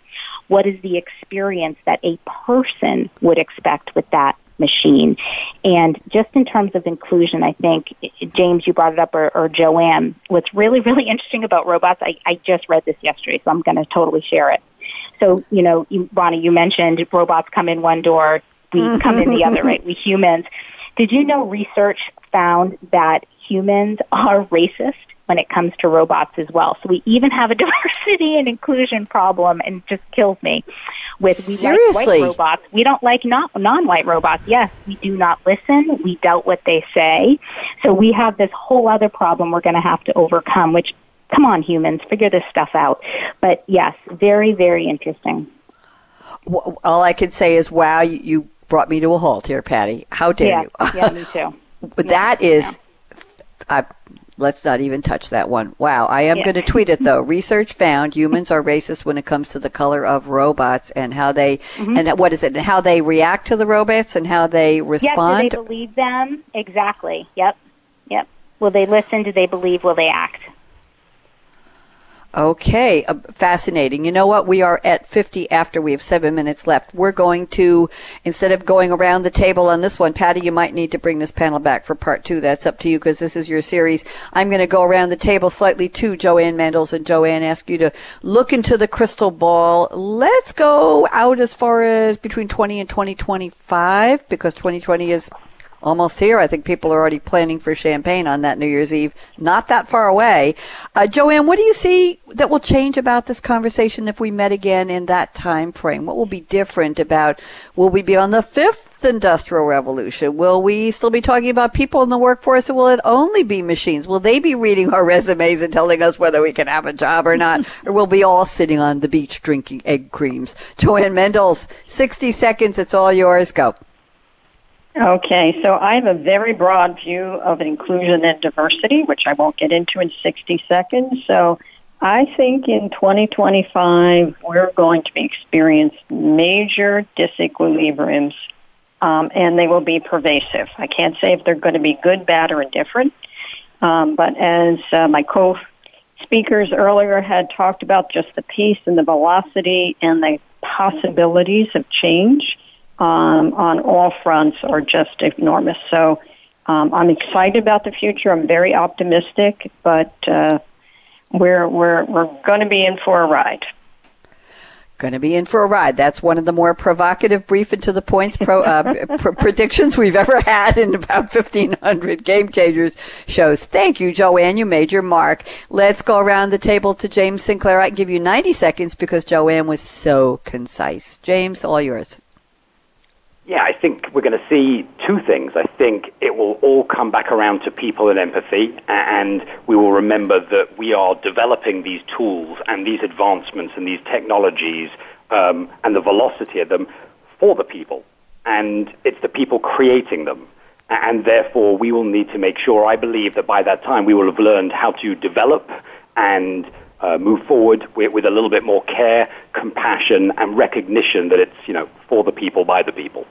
what is the experience that a person would expect with that machine? And just in terms of inclusion, I think, James, you brought it up, or, or Jo-Ann, what's really, really interesting about robots, I, I just read this yesterday, so I'm going to totally share it. So, you know, you, Bonnie, you mentioned robots come in one door, we come in the other, right? We humans. Did you know research found that humans are racist when it comes to robots as well? So we even have a diversity and inclusion problem, and it just kills me. With we Seriously? like white robots, we don't like non non-white robots. Yes, we do not listen. We doubt what they say. So we have this whole other problem we're going to have to overcome. Which, come on, humans, figure this stuff out. But yes, very very interesting. All I can say is, wow, you brought me to a halt here, Patti. How dare yeah, you? yeah, me too. that yeah, is, I, let's not even touch that one. Wow, I am yeah. going to tweet it though. Research found humans are racist when it comes to the color of robots and how they mm-hmm. and what is it and how they react to the robots and how they respond. Yes, do they believe them? Exactly. Yep. Yep. Will they listen? Do they believe? Will they act? Okay, uh, fascinating. You know what? We are at 50 after we have seven minutes left. We're going to, instead of going around the table on this one, Patti, you might need to bring this panel back for part two. That's up to you because this is your series. I'm going to go around the table slightly too, Jo-Ann Mendles and Jo-Ann, ask you to look into the crystal ball. Let's go out as far as between 20 and 2025 because 2020 is almost here. I think people are already planning for champagne on that New Year's Eve, not that far away. Uh, Jo-Ann, what do you see that will change about this conversation if we met again in that time frame? What will be different about? Will we be on the fifth industrial revolution? Will we still be talking about people in the workforce, or will it only be machines? Will they be reading our resumes and telling us whether we can have a job or not, or will we all sitting on the beach drinking egg creams? Jo-Ann Mendles, sixty seconds. It's all yours. Go. Okay, so I have a very broad view of inclusion and diversity, which I won't get into in 60 seconds. So I think in 2025, we're going to be experiencing major disequilibriums, um, and they will be pervasive. I can't say if they're going to be good, bad, or indifferent, um, but as uh, my co speakers earlier had talked about, just the pace and the velocity and the possibilities of change um, on all fronts are just enormous. So um, I'm excited about the future. I'm very optimistic, but uh, we're we're we're going to be in for a ride. Going to be in for a ride. That's one of the more provocative, brief and to the points pro, uh, pr- predictions we've ever had in about 1,500 Game Changers shows. Thank you, Jo-Ann. You made your mark. Let's go around the table to James Sinclair. I can give you 90 seconds because Jo-Ann was so concise. James, all yours. Yeah, I think we're going to see two things. I think it will all come back around to people and empathy, and we will remember that we are developing these tools and these advancements and these technologies um, and the velocity of them for the people. and it's the people creating them. And therefore, we will need to make sure, I believe, that by that time we will have learned how to develop and uh, move forward with, with a little bit more care, compassion, and recognition that it's, you know, for the people, by the people.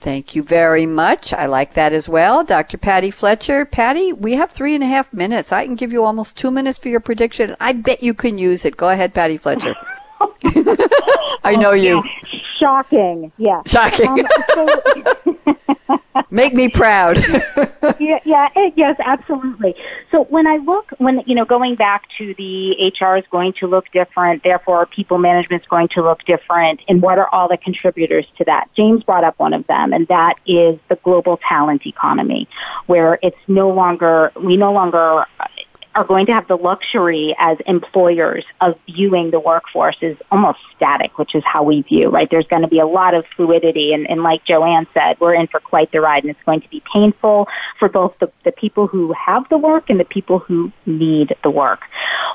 Thank you very much. I like that as well. Dr. Patti Fletcher. Patti, we have three and a half minutes. I can give you almost two minutes for your prediction. I bet you can use it. Go ahead, Patti Fletcher. I know you. Shocking. Yeah. Shocking. Um, so, Make me proud. yeah, yeah, it, yes, absolutely. So when I look, when you know, going back to the HR is going to look different, therefore people management is going to look different, and what are all the contributors to that? James brought up one of them, and that is the global talent economy, where it's no longer we no longer are going to have the luxury as employers of viewing the workforce as almost static, which is how we view, right? There's going to be a lot of fluidity. And, and like Jo-Ann said, we're in for quite the ride and it's going to be painful for both the, the people who have the work and the people who need the work.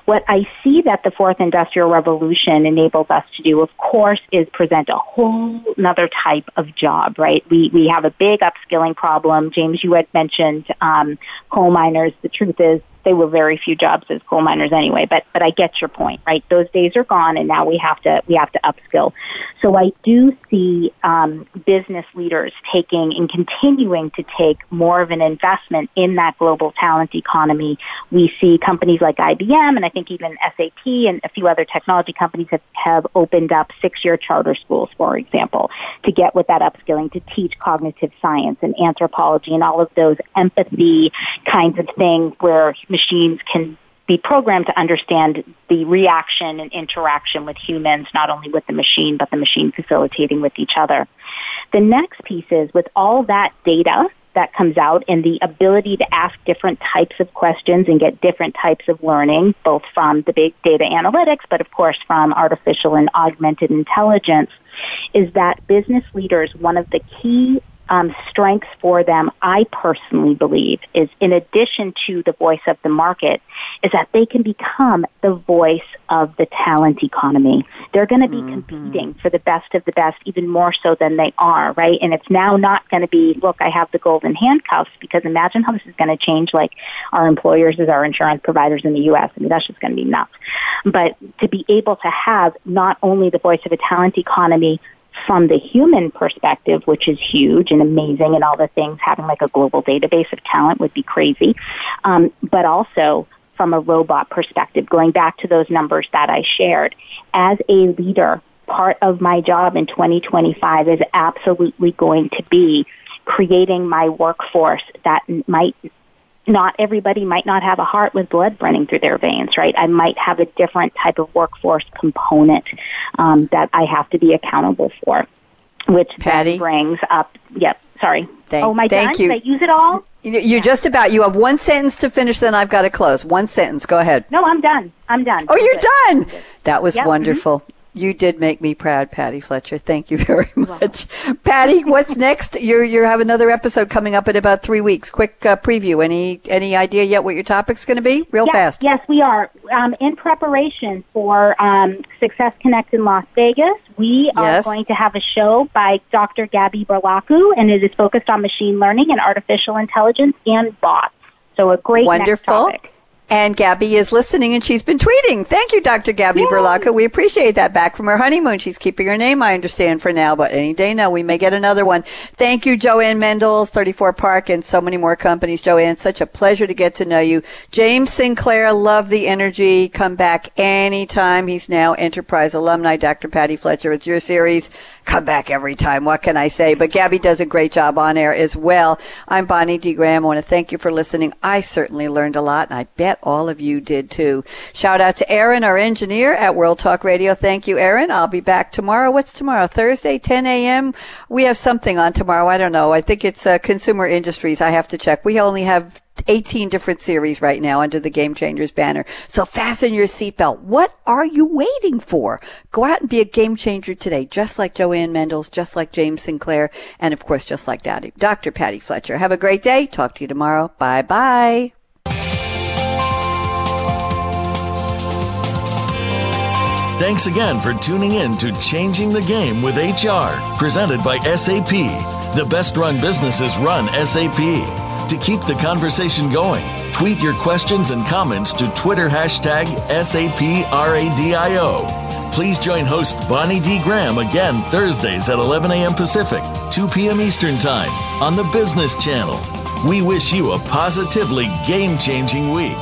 What I see that the fourth industrial revolution enables us to do, of course, is present a whole another type of job, right? We, we have a big upskilling problem. James, you had mentioned um, coal miners. The truth is, they were very few jobs as coal miners anyway. But but I get your point, right? Those days are gone, and now we have to we have to upskill. So I do see um, business leaders taking and continuing to take more of an investment in that global talent economy. We see companies like IBM, and I think even SAP and a few other technology companies have, have opened up six-year charter schools, for example, to get with that upskilling to teach cognitive science and anthropology and all of those empathy kinds of things where machines can be programmed to understand the reaction and interaction with humans, not only with the machine, but the machine facilitating with each other. The next piece is with all that data that comes out and the ability to ask different types of questions and get different types of learning, both from the big data analytics, but of course from artificial and augmented intelligence, is that business leaders, one of the key um, strengths for them, I personally believe, is in addition to the voice of the market, is that they can become the voice of the talent economy. They're going to be mm-hmm. competing for the best of the best, even more so than they are, right? And it's now not going to be, look, I have the golden handcuffs, because imagine how this is going to change, like our employers as our insurance providers in the U.S. I mean, that's just going to be nuts. But to be able to have not only the voice of a talent economy, from the human perspective, which is huge and amazing and all the things, having like a global database of talent would be crazy. Um, but also from a robot perspective, going back to those numbers that I shared, as a leader, part of my job in 2025 is absolutely going to be creating my workforce that might not everybody might not have a heart with blood running through their veins, right? I might have a different type of workforce component um, that I have to be accountable for, which Patti brings up. Yep. Sorry. Thank, oh, my thank done? you. Did I use it all? You're just about. You have one sentence to finish. Then I've got to close. One sentence. Go ahead. No, I'm done. I'm done. Oh, you're done. That was yep. wonderful. Mm-hmm. You did make me proud, Patti Fletcher. Thank you very much. Patti, what's next? You you have another episode coming up in about three weeks. Quick uh, preview. Any any idea yet what your topic's going to be? Real yes, fast. Yes, we are. Um, in preparation for um, SuccessConnect in Las Vegas, we yes. are going to have a show by Dr. Gabby Burlacu, and it is focused on machine learning and artificial intelligence and bots. So a great wonderful. And Gabby is listening and she's been tweeting. Thank you, Dr. Gabby Yay. Burlacu. We appreciate that back from her honeymoon. She's keeping her name, I understand, for now, but any day now we may get another one. Thank you, Jo-Ann Mendles, 34 Park, and so many more companies. Jo-Ann, such a pleasure to get to know you. James Sinclair, love the energy. Come back anytime. He's now EnterpriseAlumni. Dr. Patti Fletcher, it's your series. Come back every time. What can I say? But Gabby does a great job on air as well. I'm Bonnie D. Graham. I want to thank you for listening. I certainly learned a lot, and I bet all of you did too. Shout out to Aaron, our engineer at World Talk Radio. Thank you, Aaron. I'll be back tomorrow. What's tomorrow? Thursday, 10 a.m. We have something on tomorrow. I don't know. I think it's uh, consumer industries. I have to check. We only have 18 different series right now under the Game Changers banner. So fasten your seatbelt. What are you waiting for? Go out and be a game changer today, just like Jo-Ann Mendles, just like James Sinclair, and of course, just like Daddy, Dr. Patti Fletcher. Have a great day. Talk to you tomorrow. Bye bye. Thanks again for tuning in to Changing the Game with HR, presented by SAP. The best run businesses run SAP. To keep the conversation going, tweet your questions and comments to Twitter hashtag SAPRADIO. Please join host Bonnie D. Graham again Thursdays at 11 a.m. Pacific, 2 p.m. Eastern Time on the Business Channel. We wish you a positively game changing week.